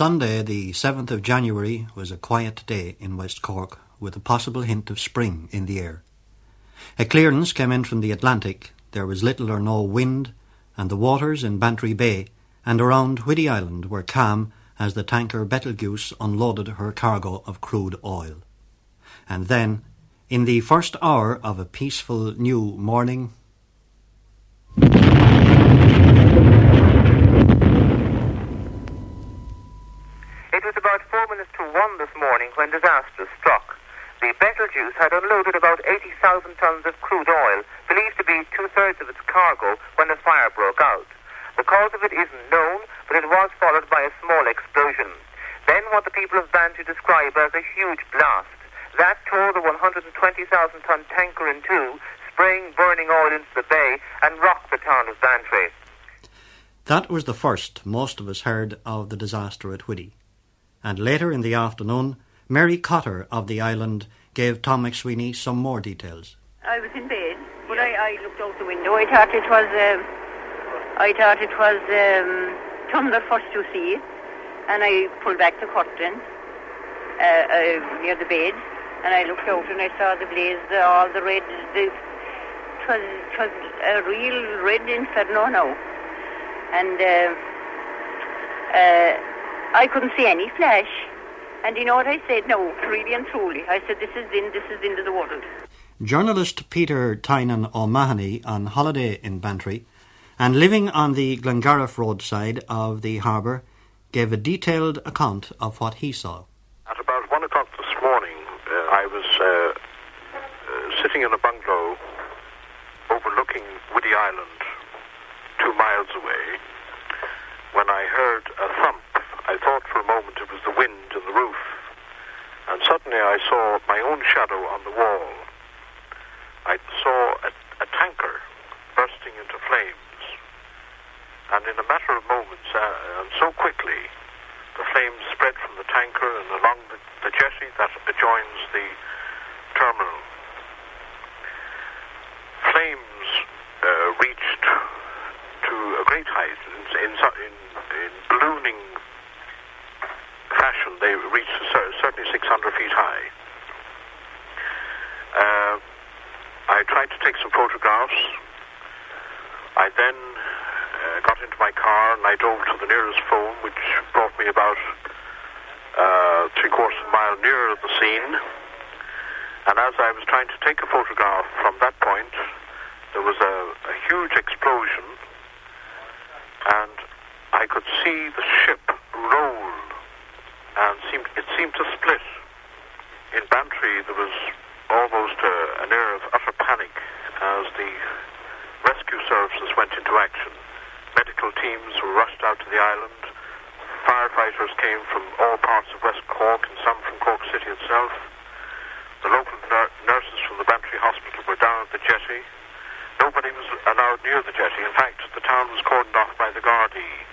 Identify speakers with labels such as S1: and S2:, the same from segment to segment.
S1: Sunday, the 7th of January, was a quiet day in West Cork, with a possible hint of spring in the air. A clearance came in from the Atlantic, there was little or no wind, and the waters in Bantry Bay and around Whiddy Island were calm as the tanker Betelgeuse unloaded her cargo of crude oil. And then, in the first hour of a peaceful new morning,
S2: It was about four minutes to one this morning when disaster struck. The Betelgeuse had unloaded about 80,000 tons of crude oil, believed to be two-thirds of its cargo, when the fire broke out. The cause of it isn't known, but it was followed by a small explosion. Then what the people of Bantry describe as a huge blast. That tore the 120,000-ton tanker in two, spraying burning oil into the bay, and rocked the town of Bantry.
S1: That was the first most of us heard of the disaster at Whiddy. And later in the afternoon, Mary Cotter of the island gave Tom McSweeney some more details.
S3: I was in bed, but I, I looked out the window. I thought it was, um, I thought it was um, thunder first to see, and I pulled back the curtain uh, uh, near the bed, and I looked out and I saw the blaze, uh, all the red. The, it was, it was a real red inferno now, and uh, uh, I couldn't see any flash. And you know what I said? No, really and truly. I said, this is in, this is the end of the world.
S1: Journalist Peter Tynan O'Mahony, on holiday in Bantry and living on the Glengarriff roadside of the harbour, gave a detailed account of what he saw.
S4: At about one o'clock this morning, uh, I was uh, uh, sitting in a bungalow overlooking Whiddy Island, two miles away, when I heard a thump. I thought for a moment it was the wind in the roof, and suddenly I saw my own shadow on the wall. I saw a, a tanker bursting into flames, and in a matter of moments, uh, and so quickly, the flames spread from the tanker and along the, the jetty that adjoins the terminal. Flames uh, reached to a great height in, in, in, in ballooning fashion. They reached certainly 600 feet high. Uh, I tried to take some photographs. I then uh, got into my car and I drove to the nearest phone, which brought me about uh, three quarters of a mile nearer the scene. And as I was trying to take a photograph from that point, there was a, a huge explosion, and I could see the ship roll, and seemed, it seemed to split. In Bantry, there was almost an air of utter panic as the rescue services went into action. Medical teams were rushed out to the island. Firefighters came from all parts of West Cork and some from Cork City itself. The local nur- nurses from the Bantry Hospital were down at the jetty. Nobody was allowed near the jetty. In fact, the town was cordoned off by the Gardaí.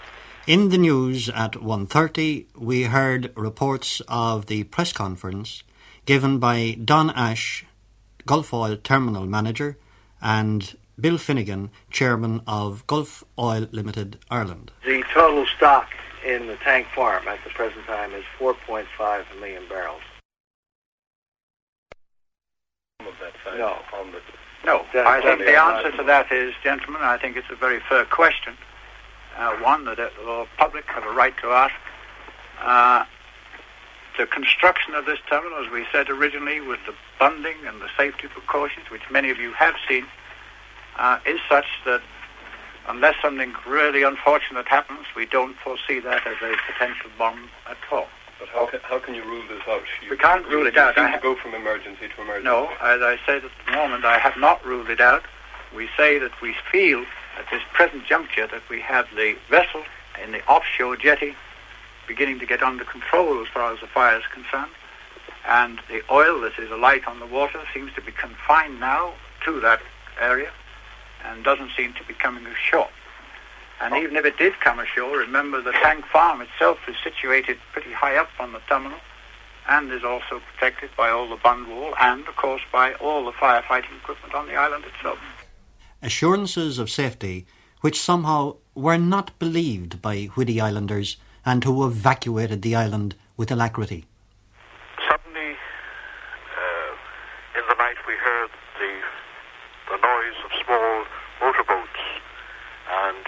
S1: In the news at 1.30, we heard reports of the press conference given by Don Ash, Gulf Oil Terminal Manager, and Bill Finnegan, Chairman of Gulf Oil Limited Ireland.
S5: The total stock in the tank farm at the present time is 4.5 million barrels. No.
S6: No, I think the answer to that is, gentlemen, I think it's a very fair question, one that uh, the public have a right to ask. Uh, the construction of this terminal, as we said originally, with the bunding and the safety precautions, which many of you have seen, uh, is such that unless something really unfortunate happens, we don't foresee that as a potential bomb at all.
S7: But how can, how can you rule this out? You,
S6: We can't
S7: you,
S6: rule it
S7: you
S6: out.
S7: to
S6: ha-
S7: go from emergency to emergency.
S6: No, as I said at the moment, I have not ruled it out. We say that we feel at this present juncture that we have the vessel in the offshore jetty beginning to get under control as far as the fire is concerned. And the oil that is alight on the water seems to be confined now to that area and doesn't seem to be coming ashore. And even if it did come ashore, remember the tank farm itself is situated pretty high up on the terminal and is also protected by all the bund wall and, of course, by all the firefighting equipment on the island itself.
S1: Assurances of safety which somehow were not believed by Whiddy Islanders and who evacuated the island with alacrity.
S4: Suddenly, uh, in the night, we heard the, the noise of small motorboats, and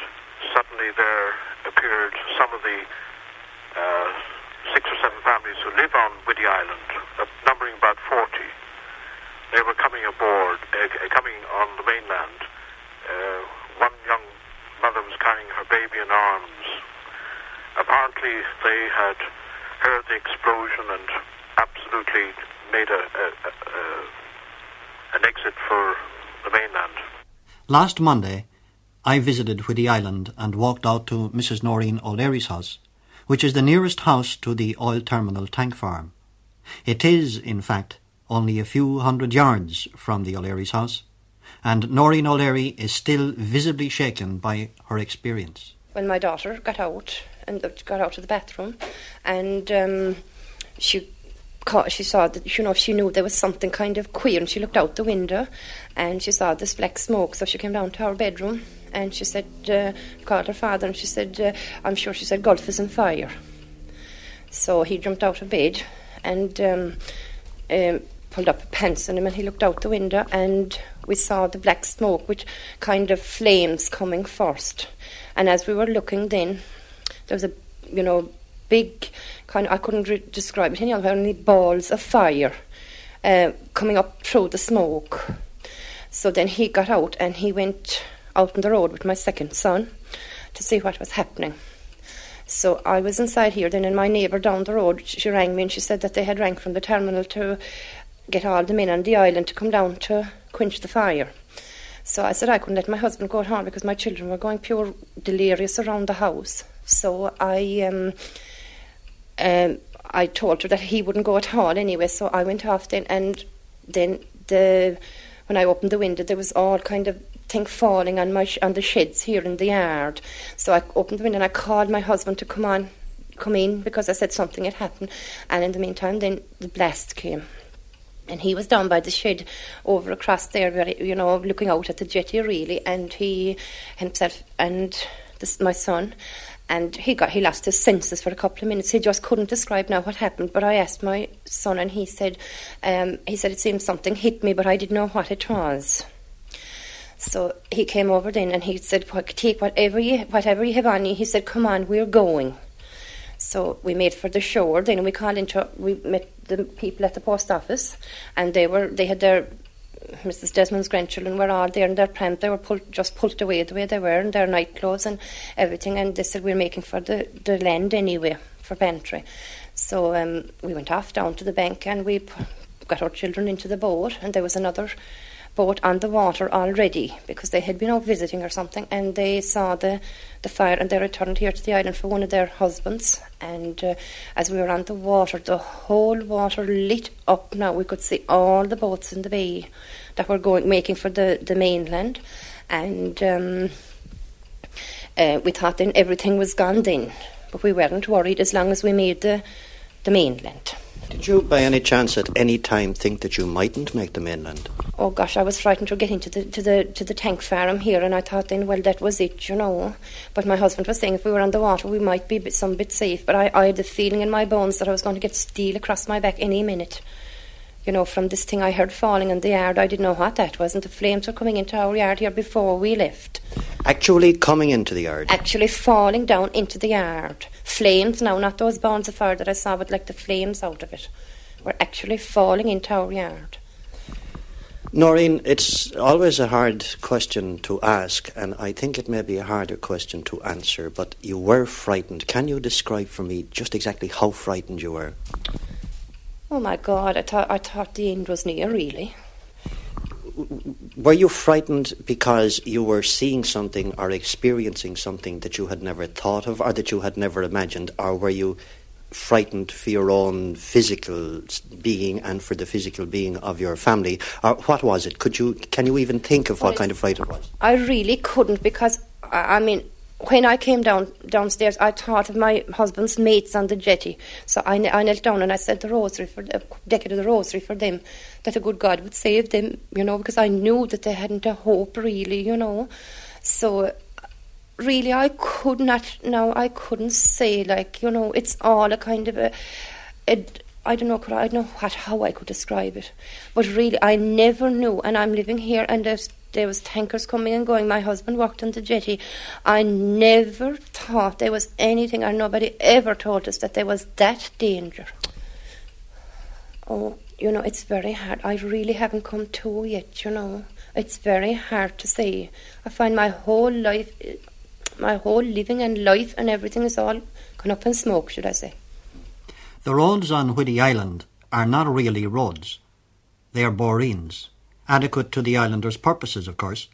S4: suddenly there appeared some of the uh, six or seven families who live on Whiddy Island, uh, numbering about 40. They were coming aboard, uh, coming on the mainland. Uh, one young mother was carrying her baby in arms. Apparently, they had heard the explosion and absolutely made a, a, a, a an exit for the mainland.
S1: Last Monday, I visited Whiddy Island and walked out to Mrs. Noreen O'Leary's house, which is the nearest house to the oil terminal tank farm. It is, in fact, only a few hundred yards from the O'Leary's house, and Noreen O'Leary is still visibly shaken by her experience.
S8: When my daughter got out and got out of the bathroom, and um, she caught, she saw that you know she knew there was something kind of queer, and she looked out the window, and she saw this black smoke. So she came down to our bedroom, and she said, uh, called her father, and she said, uh, I'm sure she said Gulf is on fire. So he jumped out of bed, and. Um, um, pulled up a pants on him and he looked out the window and we saw the black smoke with kind of flames coming first. And as we were looking then, there was a, you know, big kind of, I couldn't re- describe it any other, only balls of fire uh, coming up through the smoke. So then he got out and he went out on the road with my second son to see what was happening. So I was inside here then, and my neighbour down the road, she rang me and she said that they had rang from the terminal to get all the men on the island to come down to quench the fire. So I said I couldn't let my husband go at home because my children were going pure delirious around the house. So I um, um, I told her that he wouldn't go at all anyway. So I went off then, and then the when I opened the window, there was all kind of thing falling on my sh- on the sheds here in the yard. So I opened the window and I called my husband to come on, come in because I said something had happened. And in the meantime, then the blast came. And he was down by the shed over across there, very, you know, looking out at the jetty really. And he himself and this, my son, and he got he lost his senses for a couple of minutes. He just couldn't describe now what happened. But I asked my son, and he said, um, he said it seemed something hit me, but I didn't know what it was. So he came over then, and he said, "Take whatever you whatever you have on you." He said, "Come on, we're going." So we made for the shore. Then we called into we met the people at the post office, and they were they had their Mrs. Desmond's grandchildren were all there in their pram. They were pulled, just pulled away the way they were in their nightclothes and everything. And they said we're making for the, the land anyway for Bantry. So um, we went off down to the bank and we p- got our children into the boat. And there was another boat on the water already because they had been out visiting or something and they saw the, the fire and they returned here to the island for one of their husbands. And uh, as we were on the water the whole water lit up. Now we could see all the boats in the bay that were going making for the, the mainland. And um, uh, we thought then everything was gone then but we weren't worried as long as we made the, the mainland.
S1: Did you, by any chance, at any time think that you mightn't make the mainland?
S8: Oh gosh, I was frightened to get into the to the to the tank farm here, and I thought then, well, that was it, you know. But my husband was saying if we were on the water, we might be some bit safe. But I, I had the feeling in my bones that I was going to get steel across my back any minute. You know, from this thing I heard falling in the yard, I didn't know what that was, and the flames were coming into our yard here before we left.
S1: Actually coming into the yard?
S8: Actually falling down into the yard. Flames now, not those bonds of fire that I saw, but like the flames out of it, were actually falling into our yard.
S1: Noreen, it's always a hard question to ask, and I think it may be a harder question to answer, but you were frightened. Can you describe for me just exactly how frightened you were?
S8: Oh my God, I thought, I thought the end was near, really.
S1: Were you frightened because you were seeing something or experiencing something that you had never thought of or that you had never imagined, or were you frightened for your own physical being and for the physical being of your family? Or what was it? Could you can you even think of what kind of fright it was?
S8: I really couldn't because I I mean when I came down downstairs, I thought of my husband's mates on the jetty. So I, I knelt down and I said the rosary for a decade of the rosary for them, that a good God would save them, you know, because I knew that they hadn't a hope really, you know. So really, I could not. No, I couldn't say. Like you know, it's all a kind of a. a I don't know. I, I don't know what how I could describe it, but really, I never knew. And I'm living here, and there's there was tankers coming and going. My husband walked on the jetty. I never thought there was anything, or nobody ever told us that there was that danger. Oh, you know, it's very hard. I really haven't come to yet, you know. It's very hard to say. I find my whole life, my whole living and life and everything is all gone up in smoke, should I say.
S1: The roads on Whiddy Island are not really roads. They are boreens, adequate to the islanders' purposes, of course.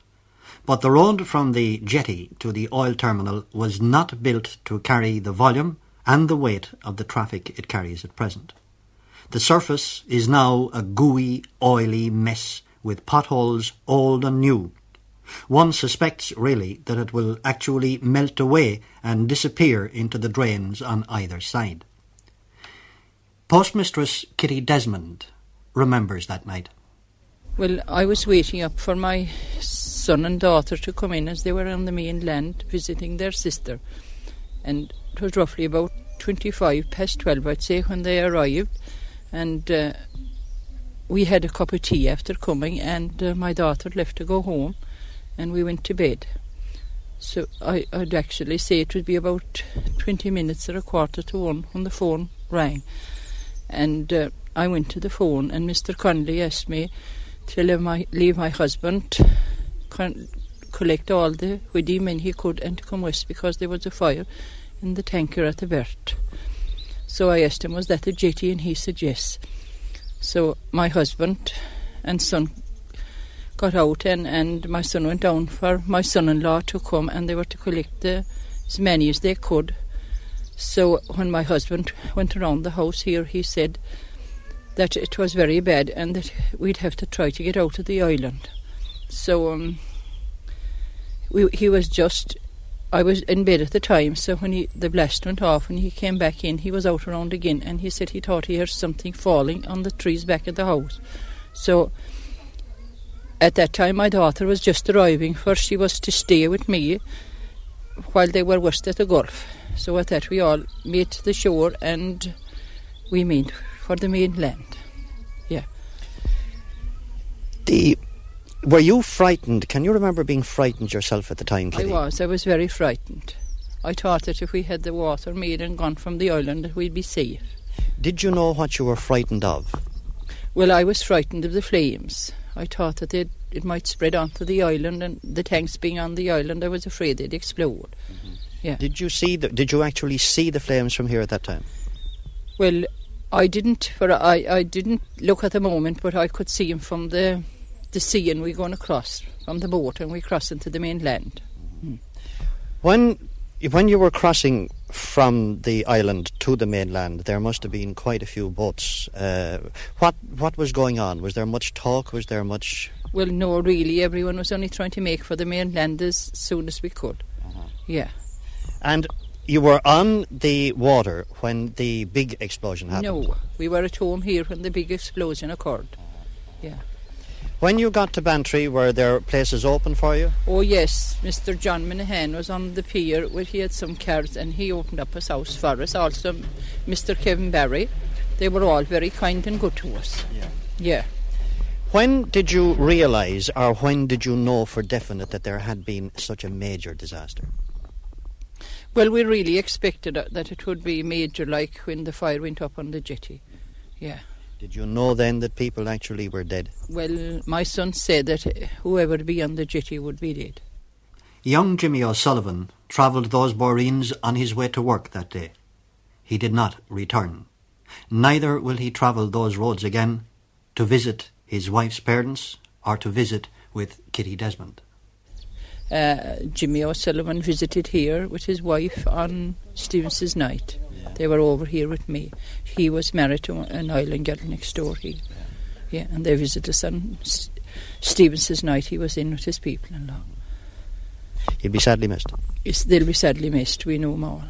S1: But the road from the jetty to the oil terminal was not built to carry the volume and the weight of the traffic it carries at present. The surface is now a gooey, oily mess with potholes old and new. One suspects, really, that it will actually melt away and disappear into the drains on either side. Postmistress Kitty Desmond remembers that night.
S9: Well, I was waiting up for my son and daughter to come in as they were on the mainland visiting their sister. And it was roughly about 25 past 12, I'd say, when they arrived. And uh, we had a cup of tea after coming, and uh, my daughter left to go home, and we went to bed. So I, I'd actually say it would be about 20 minutes or a quarter to one when the phone rang. And uh, I went to the phone, and Mr. Conley asked me leave my, leave my husband, collect all the Whiddy men he could, and come west because there was a fire in the tanker at the Bert. So I asked him, was that a jetty? And he said yes. So my husband and son got out, and, and my son went down for my son in law to come, and they were to collect the, as many as they could. So when my husband went around the house here, he said that it was very bad and that we'd have to try to get out of the island. So um, we, he was just. I was in bed at the time, so when he, the blast went off and he came back in, he was out around again, and he said he thought he heard something falling on the trees back at the house. So at that time, my daughter was just arriving, for she was to stay with me while they were west at the Gulf. So at that, we all met the shore and we made for the mainland. Yeah.
S1: The were you frightened? Can you remember being frightened yourself at the time, Kitty?
S9: I was. I was very frightened. I thought that if we had the water made and gone from the island, that we'd be safe.
S1: Did you know what you were frightened of?
S9: Well, I was frightened of the flames. I thought that it, it might spread onto the island, and the tanks being on the island, I was afraid they'd explode. Mm-hmm. Yeah.
S1: Did you see? The, did you actually see the flames from here at that time?
S9: Well, I didn't. For I, I didn't look at the moment, but I could see them from the the sea, and we're going across from the boat, and we cross into the mainland. Mm.
S1: When when you were crossing from the island to the mainland, there must have been quite a few boats. Uh, what what was going on? Was there much talk? Was there much?
S9: Well, no, really. Everyone was only trying to make for the mainland as soon as we could. Uh-huh. Yeah.
S1: And you were on the water when the big explosion happened.
S9: No, we were at home here when the big explosion occurred. Yeah.
S1: When you got to Bantry, were there places open for you?
S9: Oh yes, Mr. John Minahan was on the pier where he had some cars and he opened up his house for us. Also, Mr. Kevin Barry. They were all very kind and good to us. Yeah. Yeah.
S1: When did you realise, or when did you know for definite that there had been such a major disaster?
S9: Well, we really expected that it would be major, like when the fire went up on the jetty. Yeah.
S1: Did you know then that people actually were dead?
S9: Well, my son said that uh, whoever be on the jetty would be dead.
S1: Young Jimmy O'Sullivan travelled those boreens on his way to work that day. He did not return. Neither will he travel those roads again to visit his wife's parents or to visit with Kitty Desmond.
S9: Uh, Jimmy O'Sullivan visited here with his wife on Stevens's night. They were over here with me. He was married to an island girl next door. He, yeah, and they visited us on S- Stevens's night. He was in with his people-in-law.
S1: He'll be sadly missed.
S9: Yes, they'll be sadly missed. We know them all.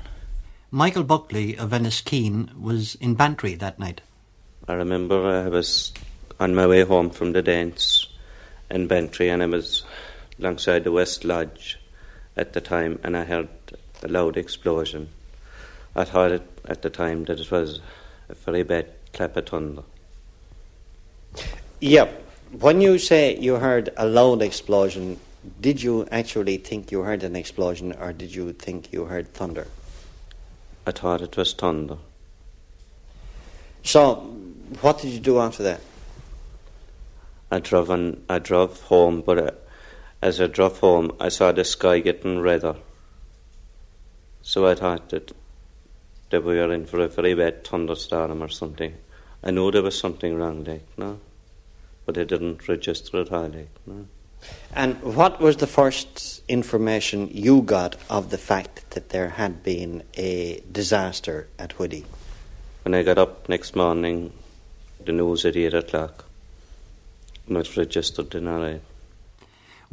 S1: Michael Buckley of Venice Keen was in Bantry that night.
S10: I remember I was on my way home from the dance in Bantry and I was alongside the West Lodge at the time, and I heard a loud explosion. I thought it, at the time that it was a very bad clap of thunder.
S1: Yeah. When you say you heard a loud explosion, did you actually think you heard an explosion or did you think you heard thunder?
S10: I thought it was thunder.
S1: So, what did you do after that?
S10: I drove on, I drove home, but uh, as I drove home, I saw the sky getting redder. So I thought that that we were in for a very bad thunderstorm or something. I know there was something wrong, like no, but I didn't register it all, like no.
S1: And what was the first information you got of the fact that there had been a disaster at Whiddy?
S10: When I got up next morning, the news at 8 o'clock, I was registered in alright.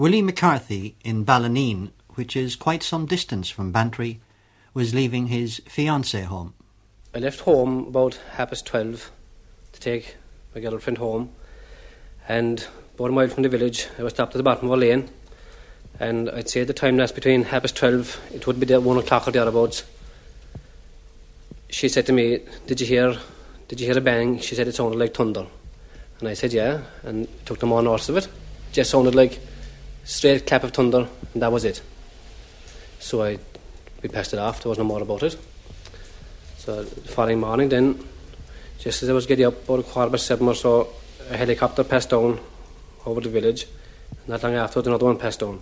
S1: Willie McCarthy in Ballineen, which is quite some distance from Bantry, was leaving his fiancée home.
S11: I left home about half past twelve to take my girlfriend home, and about a mile from the village, I was stopped at the bottom of a lane, and I'd say the time that's between half past twelve, it would be there one o'clock or thereabouts. She said to me, "Did you hear? Did you hear a bang?" She said it sounded like thunder, and I said, "Yeah," and took them on north of it. Just sounded like straight clap of thunder, and that was it. So I, we passed it off. There was no more about it. So the following morning, then, just as I was getting up, about a quarter past seven or so, a helicopter passed down over the village. Not long afterwards, another one passed down.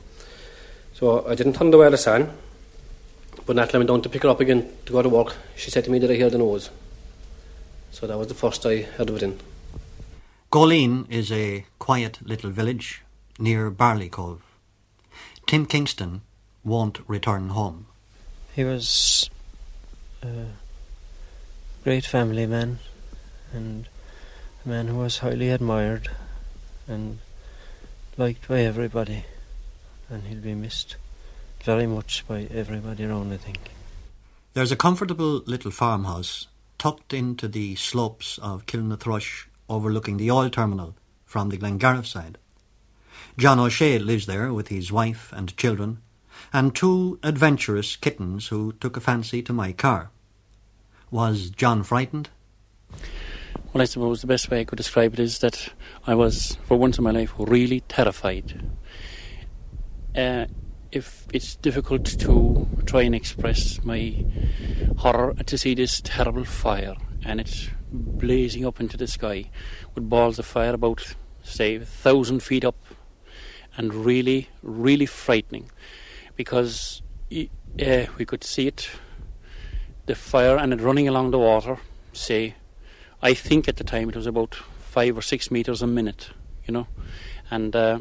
S11: So I didn't turn the wireless. But Natalie went down to pick her up again to go to work. She said to me, that I heard the nose? So that was the first I heard of it in.
S1: Is a quiet little village near Barley Cove. Tim Kingston won't return home.
S12: He was a great family man and a man who was highly admired and liked by everybody. And he'll be missed very much by everybody around, I think.
S1: There's a comfortable little farmhouse tucked into the slopes of Kilnathrush overlooking the oil terminal from the Glengarriff side. John O'Shea lives there with his wife and children, and two adventurous kittens who took a fancy to my car. Was John frightened?
S13: Well, I suppose the best way I could describe it is that I was, for once in my life, really terrified. Uh, if it's difficult to try and express my horror to see this terrible fire and it's blazing up into the sky with balls of fire about, say, a thousand feet up and really, really frightening because uh, we could see it, the fire, and it running along the water. Say, I think at the time it was about five or six meters a minute, you know, and uh,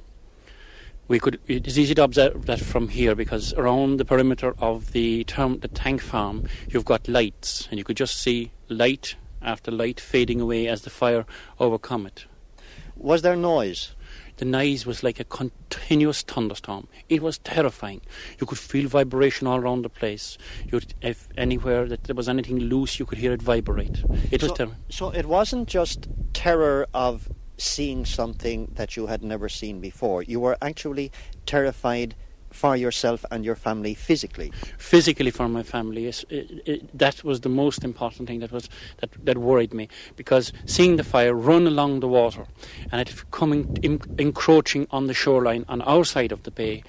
S13: we could. It's easy to observe that from here because around the perimeter of the term, the tank farm, you've got lights, and you could just see light after light fading away as the fire overcome it.
S1: Was there noise?
S13: The noise was like a continuous thunderstorm. It was terrifying. You could feel vibration all around the place. You'd, if anywhere that there was anything loose, you could hear it vibrate. It
S1: so,
S13: was terrible.
S1: So it wasn't just terror of seeing something that you had never seen before. You were actually terrified for yourself and your family physically.
S13: Physically for my family, yes, it, it, that was the most important thing that was that, that worried me because seeing the fire run along the water and it coming in, encroaching on the shoreline on our side of the bay,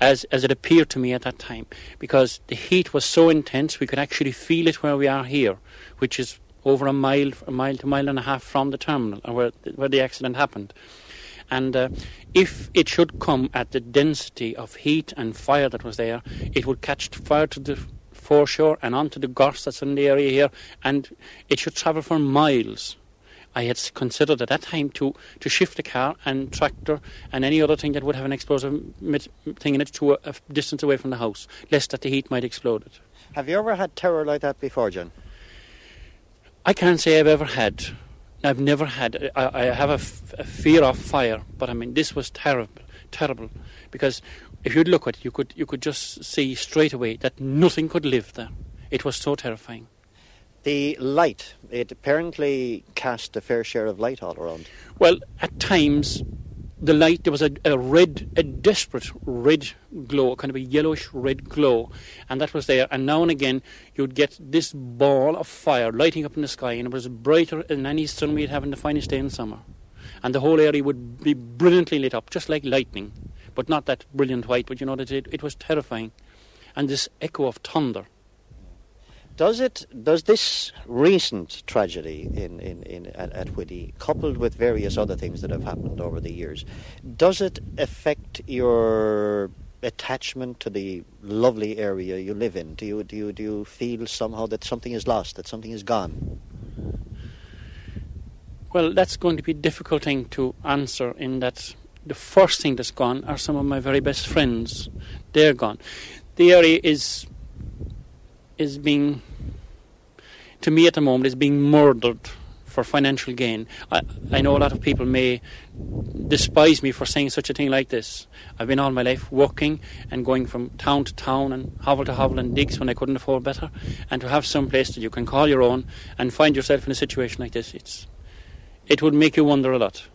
S13: as as it appeared to me at that time, because the heat was so intense we could actually feel it where we are here, which is over a mile, a mile to mile and a half from the terminal where where the accident happened. And uh, if it should come at the density of heat and fire that was there, it would catch fire to the foreshore and onto the gorse that's in the area here, and it should travel for miles. I had considered at that time to, to shift the car and tractor and any other thing that would have an explosive thing in it to a, a distance away from the house, lest that the heat might explode it.
S1: Have you ever had terror like that before, John?
S13: I can't say I've ever had. I've never had. I, I have a, f- a fear of fire, but I mean this was terrible, terrible, because if you'd look at it, you could you could just see straight away that nothing could live there. It was so terrifying.
S1: The light, it apparently cast a fair share of light all around.
S13: Well, at times the light, there was a, a, red, a desperate red glow, kind of a yellowish red glow, and that was there. And now and again, you'd get this ball of fire lighting up in the sky, and it was brighter than any sun we'd have in the finest day in summer. And the whole area would be brilliantly lit up, just like lightning, but not that brilliant white, but you know, it, it was terrifying. And this echo of thunder
S1: does it? Does this recent tragedy in, in, in at, at Whiddy, coupled with various other things that have happened over the years, does it affect your attachment to the lovely area you live in? Do you do you do you feel somehow that something is lost, that something is gone?
S13: Well, that's going to be a difficult thing to answer. In that, the first thing that's gone are some of my very best friends. They're gone. The area is is being, to me at the moment, is being murdered for financial gain. I, I know a lot of people may despise me for saying such a thing like this. I've been all my life working and going from town to town and hovel to hovel and digs when I couldn't afford better, and to have some place that you can call your own and find yourself in a situation like this, it's it would make you wonder a lot.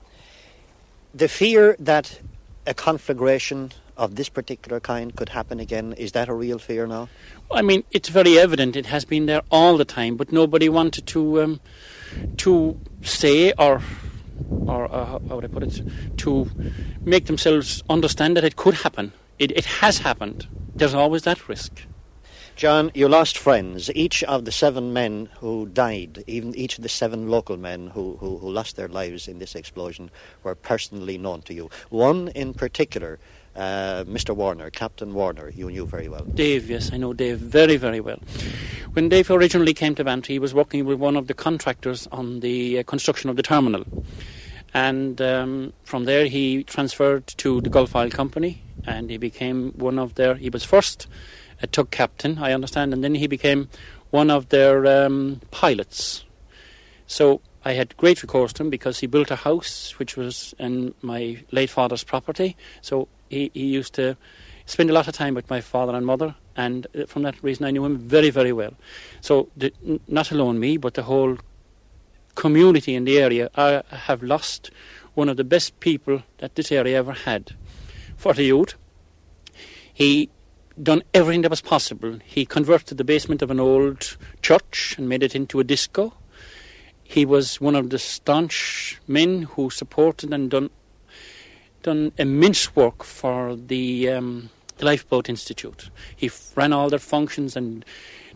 S1: The fear that a conflagration of this particular kind could happen again, is that a real fear now?
S13: I mean, it's very evident. It has been there all the time, but nobody wanted to um, to say or or uh, how would I put it to make themselves understand that it could happen. It, it has happened. There's always that risk.
S1: John, you lost friends. Each of the seven men who died, even each of the seven local men who, who, who lost their lives in this explosion, were personally known to you. One in particular uh, Mr. Warner, Captain Warner, you knew very well.
S13: Dave, yes, I know Dave very, very well. When Dave originally came to Bantry, he was working with one of the contractors on the uh, construction of the terminal. And um, from there, he transferred to the Gulf Oil Company and he became one of their. He was first a tug captain, I understand, and then he became one of their um, pilots. So I had great recourse to him because he built a house which was in my late father's property. So he, he used to spend a lot of time with my father and mother, and uh, from that reason I knew him very, very well. So, the, not alone me, but the whole community in the area I have lost one of the best people that this area ever had. For the youth, he done everything that was possible. He converted the basement of an old church and made it into a disco. He was one of the staunch men who supported and done done immense work for the, um, the Lifeboat Institute. He ran all their functions and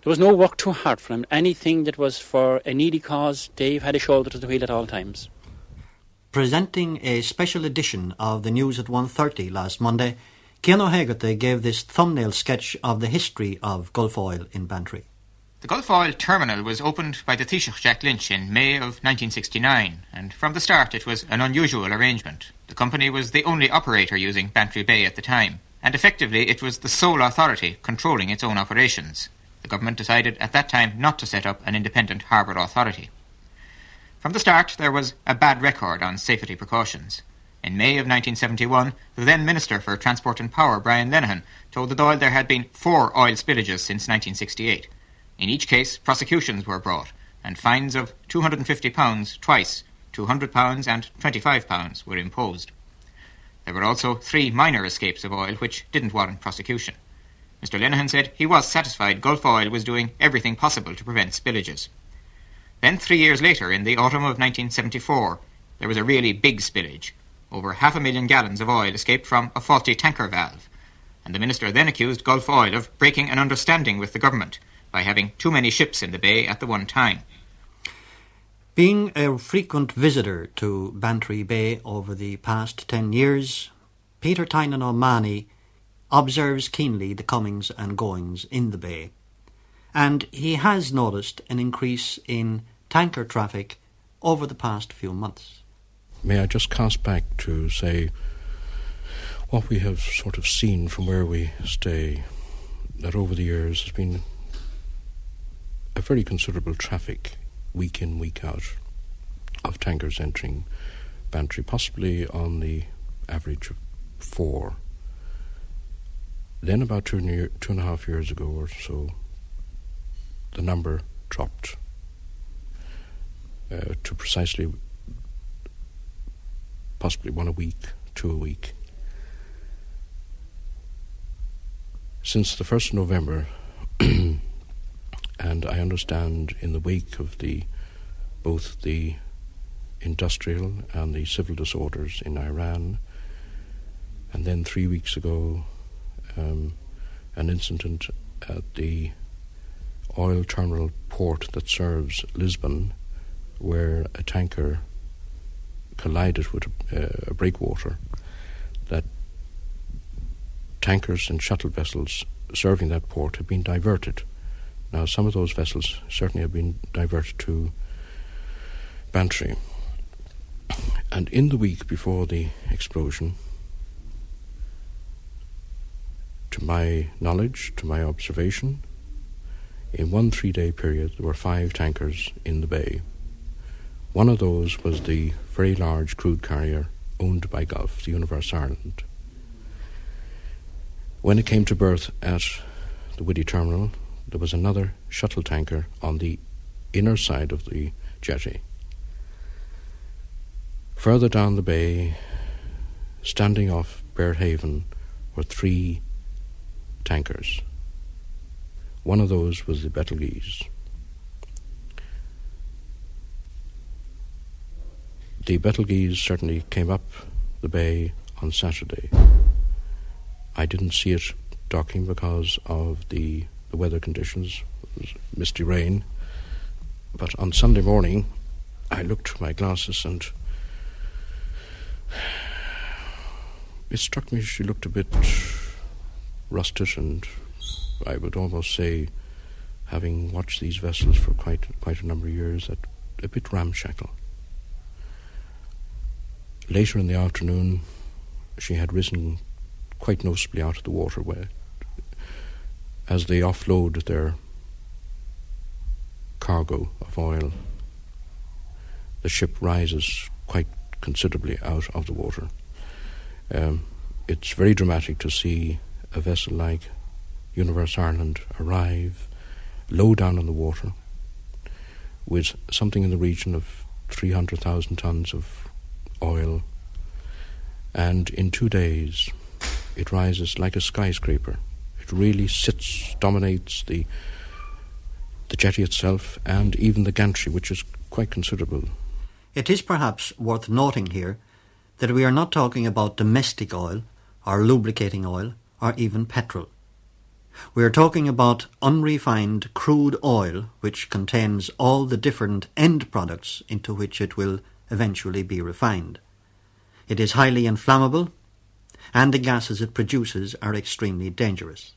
S13: there was no work too hard for him. Anything that was for a needy cause, Dave had a shoulder to the wheel at all times.
S1: Presenting a special edition of the news at 1.30 last Monday, Cian O'Hegarty gave this thumbnail sketch of the history of Gulf Oil in Bantry.
S14: The Gulf Oil terminal was opened by the Taoiseach Jack Lynch in May of 1969, and from the start it was an unusual arrangement. The company was the only operator using Bantry Bay at the time, and effectively it was the sole authority controlling its own operations. The government decided at that time not to set up an independent harbour authority. From the start, there was a bad record on safety precautions. In May of 1971, the then Minister for Transport and Power, Brian Lenihan, told the Dáil there had been four oil spillages since 1968. In each case, prosecutions were brought, and fines of £250 twice, £200 and £25 were imposed. There were also three minor escapes of oil which didn't warrant prosecution. Mr. Lenihan said he was satisfied Gulf Oil was doing everything possible to prevent spillages. Then, three years later, in the autumn of 1974, there was a really big spillage. Over half a million gallons of oil escaped from a faulty tanker valve, and the minister then accused Gulf Oil of breaking an understanding with the government by having too many ships in the bay at the one time.
S1: Being a frequent visitor to Bantry Bay over the past ten years, Peter Tynan O'Mahony observes keenly the comings and goings in the bay, and he has noticed an increase in tanker traffic over the past few months.
S15: May I just cast back to say what we have sort of seen from where we stay, that over the years has been a very considerable traffic week in, week out of tankers entering Bantry, possibly on the average of four. Then, about two, near, two and a half years ago or so, the number dropped uh, to precisely possibly one a week two a week. Since the 1st of November, and I understand in the wake of the both the industrial and the civil disorders in Iran, and then three weeks ago, um, an incident at the oil terminal port that serves Lisbon, where a tanker collided with a, a breakwater. That tankers and shuttle vessels serving that port have been diverted. Now, some of those vessels certainly have been diverted to Bantry. And in the week before the explosion, to my knowledge, to my observation, in one three day period there were five tankers in the bay. One of those was the very large crude carrier owned by Gulf, the Universe Ireland. When it came to berth at the Whiddy terminal, there was another shuttle tanker on the inner side of the jetty. Further down the bay, standing off Berehaven, were three tankers. One of those was the Betelgeuse. The Betelgeuse certainly came up the bay on Saturday. I didn't see it docking because of the, the weather conditions, misty rain. But on Sunday morning, I looked through my glasses and it struck me she looked a bit rusted and I would almost say, having watched these vessels for quite quite a number of years, that a bit ramshackle. Later in the afternoon, she had risen quite noticeably out of the water where, as they offload their cargo of oil, the ship rises quite considerably out of the water. Um, it's very dramatic to see a vessel like Universe Ireland arrive low down in the water with something in the region of 300,000 tons of oil, and in two days it rises like a skyscraper. It really sits, dominates the the jetty itself and even the gantry, which is quite considerable.
S1: It is perhaps worth noting here that we are not talking about domestic oil or lubricating oil or even petrol. We are talking about unrefined crude oil which contains all the different end products into which it will eventually be refined. It is highly inflammable and the gases it produces are extremely dangerous.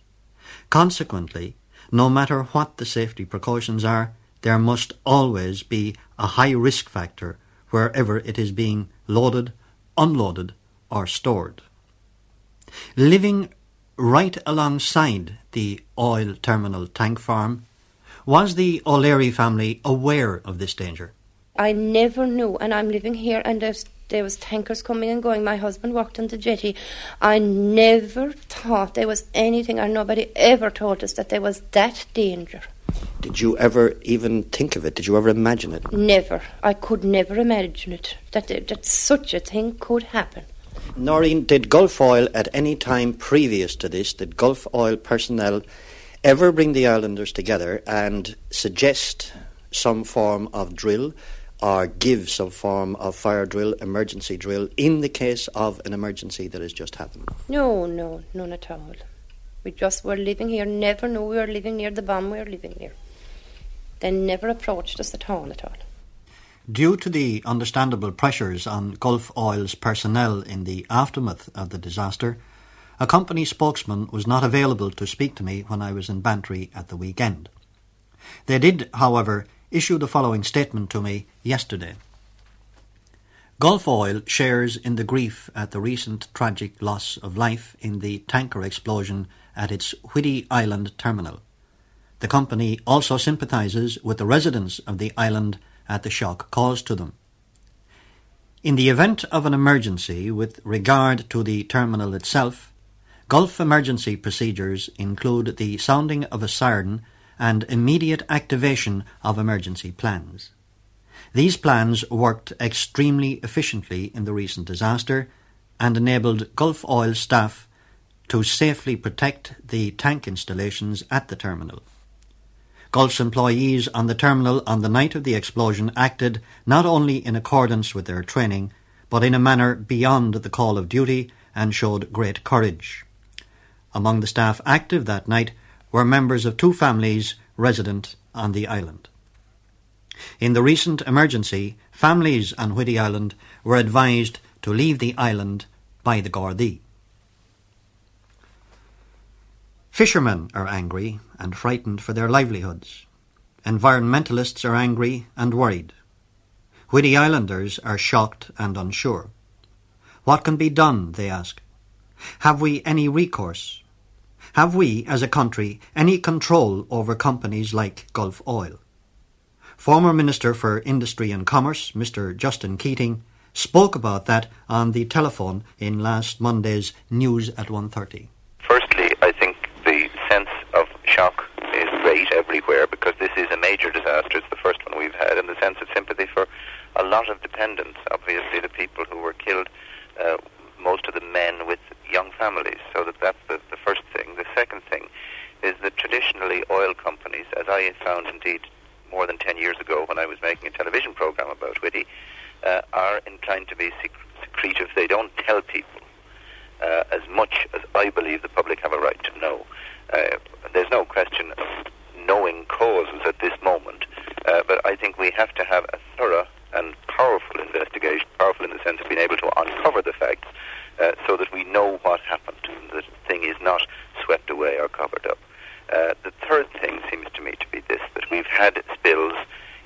S1: Consequently, no matter what the safety precautions are, there must always be a high risk factor wherever it is being loaded, unloaded, or stored. Living right alongside the oil terminal tank farm, was the O'Leary family aware of this danger?
S8: I never knew, and I'm living here, and there's, there was tankers coming and going. My husband worked on the jetty. I never thought there was anything, or nobody ever told us that there was that danger.
S1: Did you ever even think of it? Did you ever imagine it?
S8: Never. I could never imagine it. That that such a thing could happen.
S1: Noreen, did Gulf Oil at any time previous to this, did Gulf Oil personnel ever bring the islanders together and suggest some form of drill Uh, or give some form of fire drill, emergency drill, in the case of an emergency that has just happened?
S8: No, no, none at all. We just were living here, never knew we were living near the bomb we were living near. They never approached us at all, at all.
S1: Due to the understandable pressures on Gulf Oil's personnel in the aftermath of the disaster, a company spokesman was not available to speak to me when I was in Bantry at the weekend. They did, however, issue the following statement to me yesterday. Gulf Oil shares in the grief at the recent tragic loss of life in the tanker explosion at its Whiddy Island terminal. The company also sympathises with the residents of the island at the shock caused to them. In the event of an emergency with regard to the terminal itself, Gulf emergency procedures include the sounding of a siren and immediate activation of emergency plans. These plans worked extremely efficiently in the recent disaster, and enabled Gulf Oil staff to safely protect the tank installations at the terminal. Gulf's employees on the terminal on the night of the explosion acted not only in accordance with their training, but in a manner beyond the call of duty and showed great courage. Among the staff active that night were members of two families resident on the island. In the recent emergency, families on Whiddy Island were advised to leave the island by the Gardaí. Fishermen are angry and frightened for their livelihoods. Environmentalists are angry and worried. Whiddy Islanders are shocked and unsure. What can be done, they ask. Have we any recourse? Have we, as a country, any control over companies like Gulf Oil? Former Minister for Industry and Commerce, Mr. Justin Keating, spoke about that on the telephone in last Monday's News at 1.30.
S16: Firstly, I think the sense of shock is great everywhere because this is a major disaster. It's the first one we've had, and the sense of sympathy for a lot of dependents. Obviously, the people who were killed, uh, most of the men with young families. So that that's the, the first thing. The second thing is that traditionally oil companies, as I found indeed more than 10 years ago when I was making a television program about Whiddy, uh, are inclined to be secretive. They don't tell people uh, as much as I believe the public have a right to know. Uh, there's no question of knowing causes at this moment, uh, but I think we have to have a thorough and powerful investigation, powerful in the sense of being able to uncover the facts uh, so that we know what happened, and the thing is not swept away or covered up. Uh, the third thing seems to me to be this, that we've had spills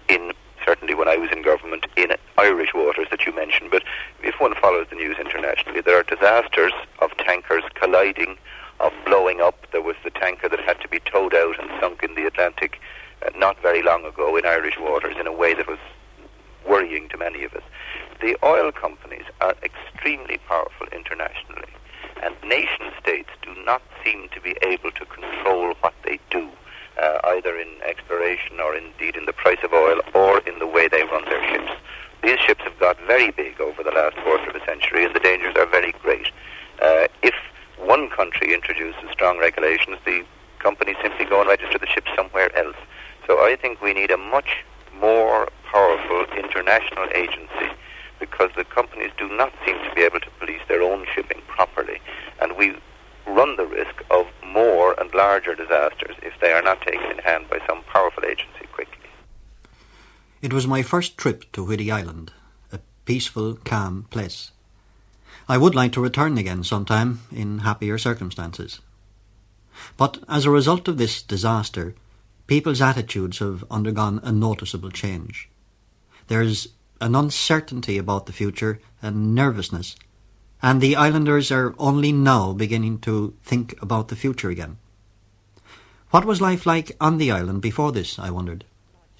S16: in, certainly when I was in government, in Irish waters that you mentioned, but if one follows the news internationally, there are disasters of tankers colliding, of blowing up. There was the tanker that had to be towed out and sunk in the Atlantic uh, not very long ago in Irish waters in a way that was worrying to many of us. The oil companies are extremely powerful internationally, and nation states do not seem to be able to control what they do, uh, either in exploration or indeed in the price of oil or in the way they run their ships. These ships have got very big over the last quarter of a century, and the dangers are very great. Uh, if one country introduces strong regulations, the companies simply go and register the ships somewhere else. So I think we need a much more powerful international agency because the companies do not seem to be able to police their own shipping properly. And we run the risk of more and larger disasters if they are not taken in hand by some powerful agency quickly.
S1: It was my first trip to Whiddy Island, a peaceful, calm place. I would like to return again sometime in happier circumstances. But as a result of this disaster, people's attitudes have undergone a noticeable change. There's an uncertainty about the future and nervousness, and the islanders are only now beginning to think about the future again. What was life like on the island before this, I wondered?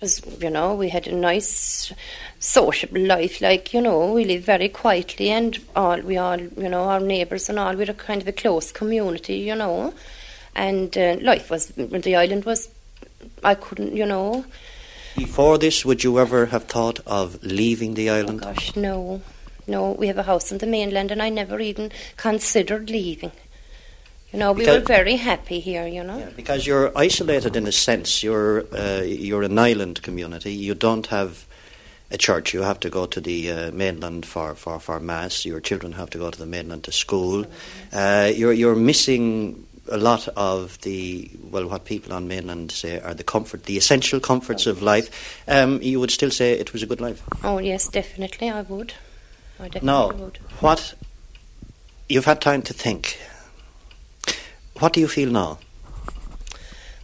S8: Was, you know, we had a nice sociable life, like, you know, we lived very quietly and all, we all, you know, our neighbours and all, we were kind of a close community, you know. And uh, life was, the island was, I couldn't, you know,
S1: before this, would you ever have thought of leaving the island?
S8: Oh gosh, no. No, we have a house on the mainland and I never even considered leaving. You know, we because, were very happy here, you know. Yeah,
S1: because you're isolated in a sense. You're, uh, you're an island community. You don't have a church. You have to go to the uh, mainland for, for, for Mass. Your children have to go to the mainland to school. Uh, you're, you're missing a lot of the well, what people on mainland say are the comfort, the essential comforts of life. Um, you would still say it was a good life.
S8: Oh yes, definitely, I would. I definitely
S1: now,
S8: would.
S1: what you've had time to think. What do you feel now?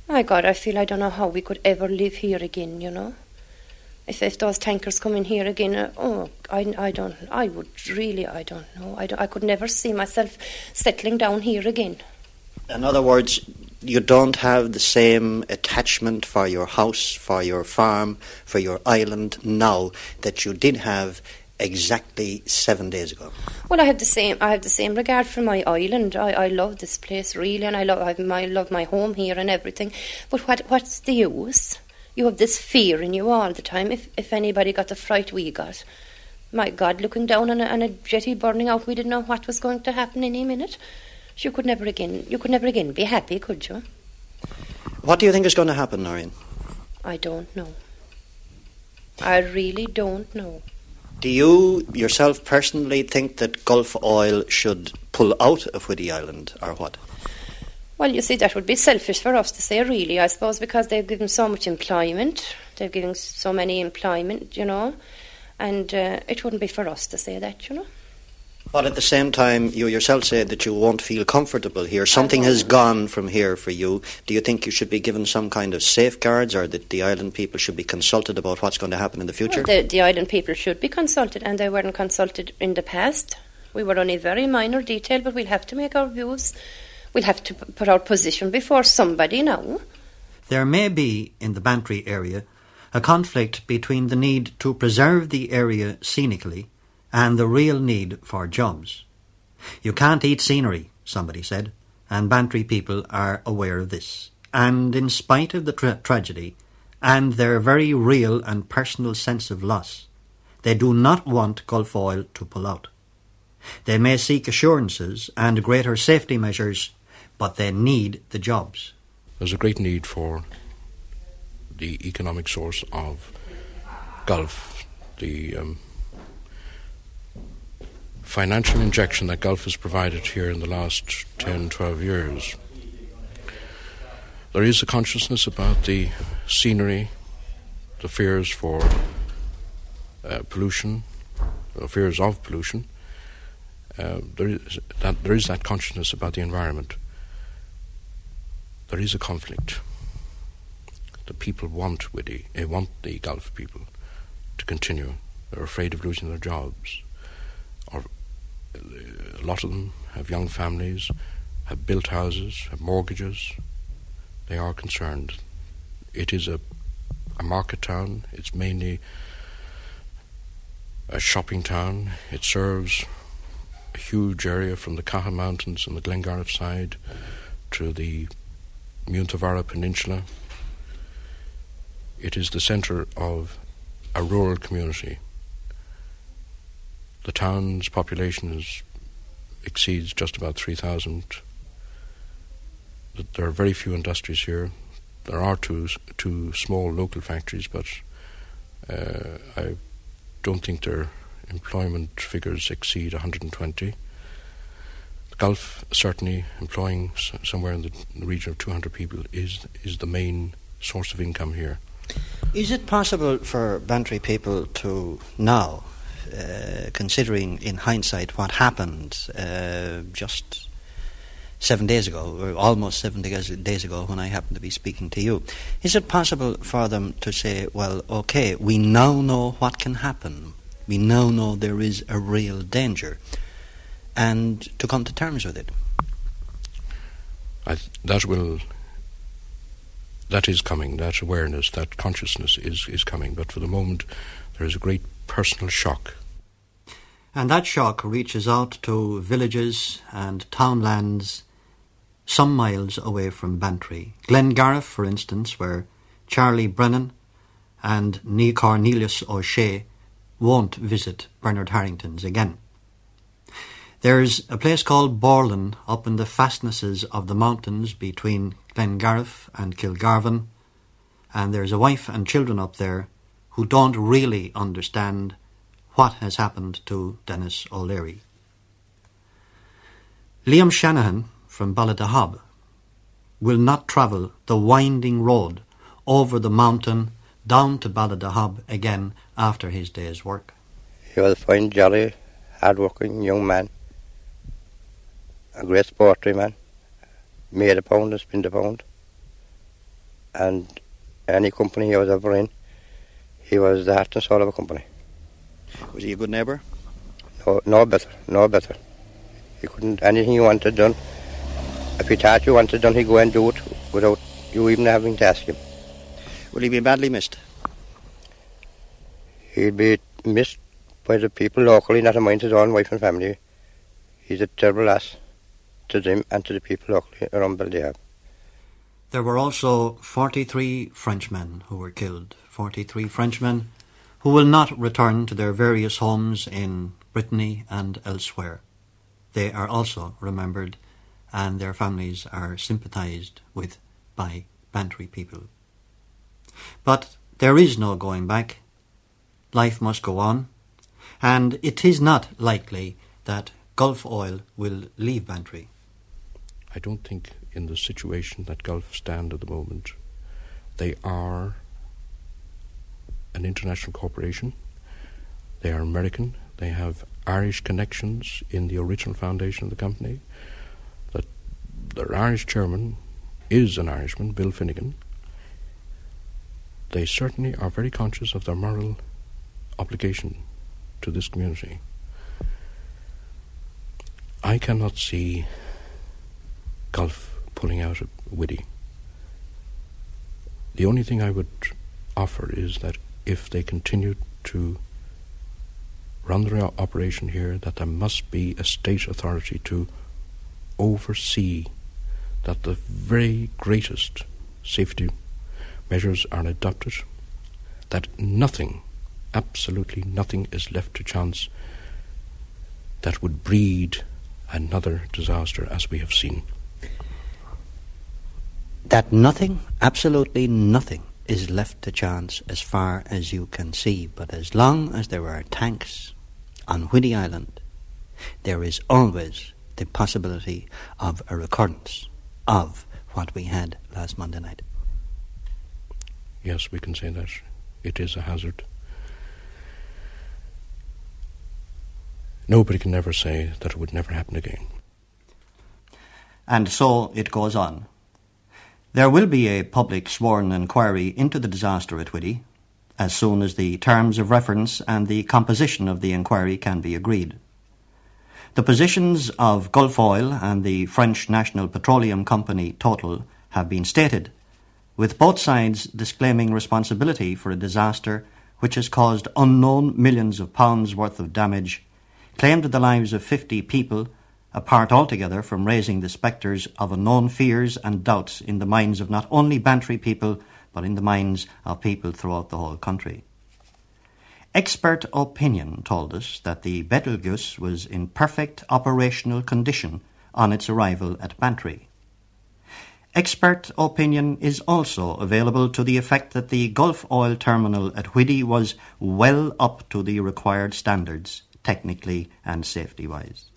S8: My God, I feel I don't know how we could ever live here again. You know, if if those tankers come in here again, uh, oh, I, I don't, I would really, I don't know, I, don't, I could never see myself settling down here again.
S1: In other words, you don't have the same attachment for your house, for your farm, for your island now that you did have exactly seven days ago.
S8: Well, I have the same. I have the same regard for my island. I, I love this place really, and I love I, I love my home here and everything. But what what's the use? You have this fear in you all the time. If if anybody got the fright we got, My God, looking down on a, on a jetty burning out, we didn't know what was going to happen any minute. You could never again, you could never again be happy, could you?
S1: What do you think is going to happen, Noreen?
S8: I don't know. I really don't know.
S1: Do you yourself personally think that Gulf Oil should pull out of Whiddy Island, or what?
S8: Well, you see, that would be selfish for us to say, really, I suppose, because they've given so much employment. They've given so many employment, you know, and uh, it wouldn't be for us to say that, you know.
S1: But at the same time, you yourself said that you won't feel comfortable here. Something has gone from here for you. Do you think you should be given some kind of safeguards or that the island people should be consulted about what's going to happen in the future?
S8: Well, the, the island people should be consulted, and they weren't consulted in the past. We were only very minor detail, but we'll have to make our views. We'll have to p- put our position before somebody now.
S1: There may be, in the Bantry area, a conflict between the need to preserve the area scenically and the real need for jobs. You can't eat scenery, somebody said, and Bantry people are aware of this. And in spite of the tra- tragedy and their very real and personal sense of loss, they do not want Gulf Oil to pull out. They may seek assurances and greater safety measures, but they need the jobs.
S15: There's a great need for the economic source of Gulf, the um, financial injection that Gulf has provided here in the last 10, 12 years. There is a consciousness about the scenery, the fears for uh, pollution, the fears of pollution. Uh, there, is that, there is that consciousness about the environment. There is a conflict. The people want Whiddy, they want the Gulf people to continue. They're afraid of losing their jobs a lot of them have young families, have built houses, have mortgages. They are concerned. It is a, a market town. It's mainly a shopping town. It serves a huge area from the Caha Mountains on the Glengarriff side to the Muntervary Peninsula. It is the centre of a rural community. The town's population is, exceeds just about 3,000. There are very few industries here. There are two, two small local factories, but uh, I don't think their employment figures exceed 120. The Gulf, certainly employing somewhere in the region of 200 people, is, is the main source of income here.
S1: Is it possible for Bantry people to now, uh, considering in hindsight what happened uh, just seven days ago, or almost seven days, ago when I happened to be speaking to you, is it possible for them to say, well, okay, we now know what can happen, we now know there is a real danger, and to come to terms with it?
S15: Th- that will that is coming. That awareness, that consciousness is is coming. But for the moment, there is a great personal shock.
S1: And that shock reaches out to villages and townlands some miles away from Bantry. Glengarriff, for instance, where Charlie Brennan and Neil Cornelius O'Shea won't visit Bernard Harrington's again. There's a place called Borlin up in the fastnesses of the mountains between Glengarriff and Kilgarvan, and there's a wife and children up there who don't really understand what has happened to Dennis O'Leary. Liam Shanahan from Ballydehob will not travel the winding road over the mountain down to Ballydehob again after his day's work.
S17: He was a fine, jolly, hard-working young man. A great sporty man. Made a pound and spent a pound. And any company he was ever in, he was the heart and soul of a company.
S1: Was he a good neighbour?
S17: No, no better, no better. He couldn't, anything he wanted done, if he thought you wanted done, he'd go and do it without you even having to ask him.
S1: Will he be badly missed?
S17: He'd be missed by the people locally, not to mind his own wife and family. He's a terrible loss to them and to the people locally around Baldea.
S1: There were also 43 Frenchmen who were killed. 43 Frenchmen who will not return to their various homes in Brittany and elsewhere. They are also remembered and their families are sympathised with by Bantry people. But there is no going back. Life must go on, and it is not likely that Gulf Oil will leave Bantry.
S15: I don't think in the situation that Gulf stand at the moment, they are an international corporation. They are American. They have Irish connections in the original foundation of the company. That their Irish chairman is an Irishman, Bill Finnegan. They certainly are very conscious of their moral obligation to this community. I cannot see Gulf pulling out of Whiddy. The only thing I would offer is that if they continue to run their operation here, that there must be a state authority to oversee that the very greatest safety measures are adopted, that nothing, absolutely nothing, is left to chance that would breed another disaster as we have seen.
S1: That nothing, absolutely nothing, is left to chance as far as you can see, but as long as there are tanks on Whiddy Island, there is always the possibility of a recurrence of what we had last Monday night.
S15: Yes, we can say that. It is a hazard. Nobody can ever say that it would never happen again.
S1: And so it goes on. There will be a public sworn inquiry into the disaster at Whiddy as soon as the terms of reference and the composition of the inquiry can be agreed. The positions of Gulf Oil and the French National Petroleum Company Total have been stated, with both sides disclaiming responsibility for a disaster which has caused unknown millions of pounds worth of damage, claimed the lives of 50 people, apart altogether from raising the spectres of unknown fears and doubts in the minds of not only Bantry people, but in the minds of people throughout the whole country. Expert opinion told us that the Betelgeuse was in perfect operational condition on its arrival at Bantry. Expert opinion is also available to the effect that the Gulf Oil terminal at Whiddy was well up to the required standards, technically and safety wise.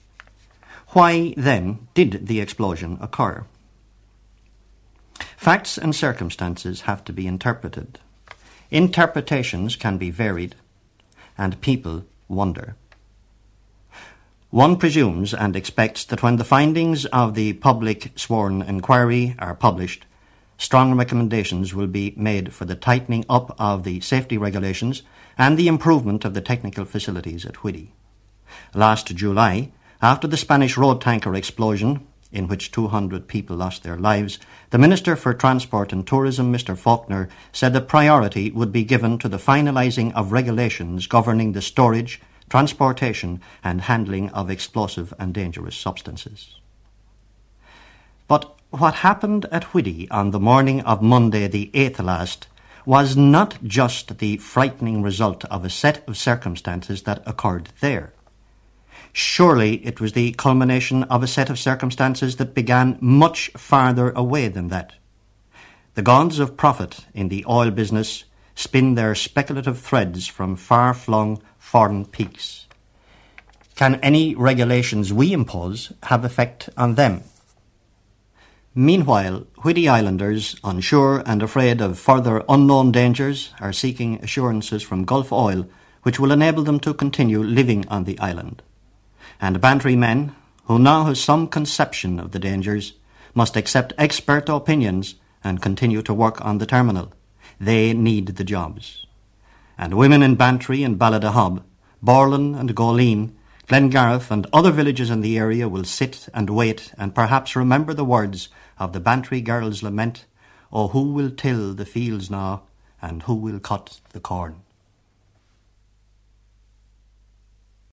S1: Why, then, did the explosion occur? Facts and circumstances have to be interpreted. Interpretations can be varied and people wonder. One presumes and expects that when the findings of the public sworn inquiry are published, strong recommendations will be made for the tightening up of the safety regulations and the improvement of the technical facilities at Whiddy. Last July, after the Spanish road tanker explosion, in which 200 people lost their lives, the Minister for Transport and Tourism, Mr. Faulkner, said that priority would be given to the finalising of regulations governing the storage, transportation and handling of explosive and dangerous substances. But what happened at Whiddy on the morning of Monday the 8th last was not just the frightening result of a set of circumstances that occurred there. Surely it was the culmination of a set of circumstances that began much farther away than that. The gods of profit in the oil business spin their speculative threads from far flung foreign peaks. Can any regulations we impose have effect on them? Meanwhile, Whiddy Islanders, unsure and afraid of further unknown dangers, are seeking assurances from Gulf Oil which will enable them to continue living on the island and Bantry men, who now have some conception of the dangers, must accept expert opinions and continue to work on the terminal. They need the jobs. And women in Bantry and Ballydehob, Borlin and Goleen, Glengarriff and other villages in the area will sit and wait and perhaps remember the words of the Bantry girl's lament, Oh, who will till the fields now, and who will cut the corn?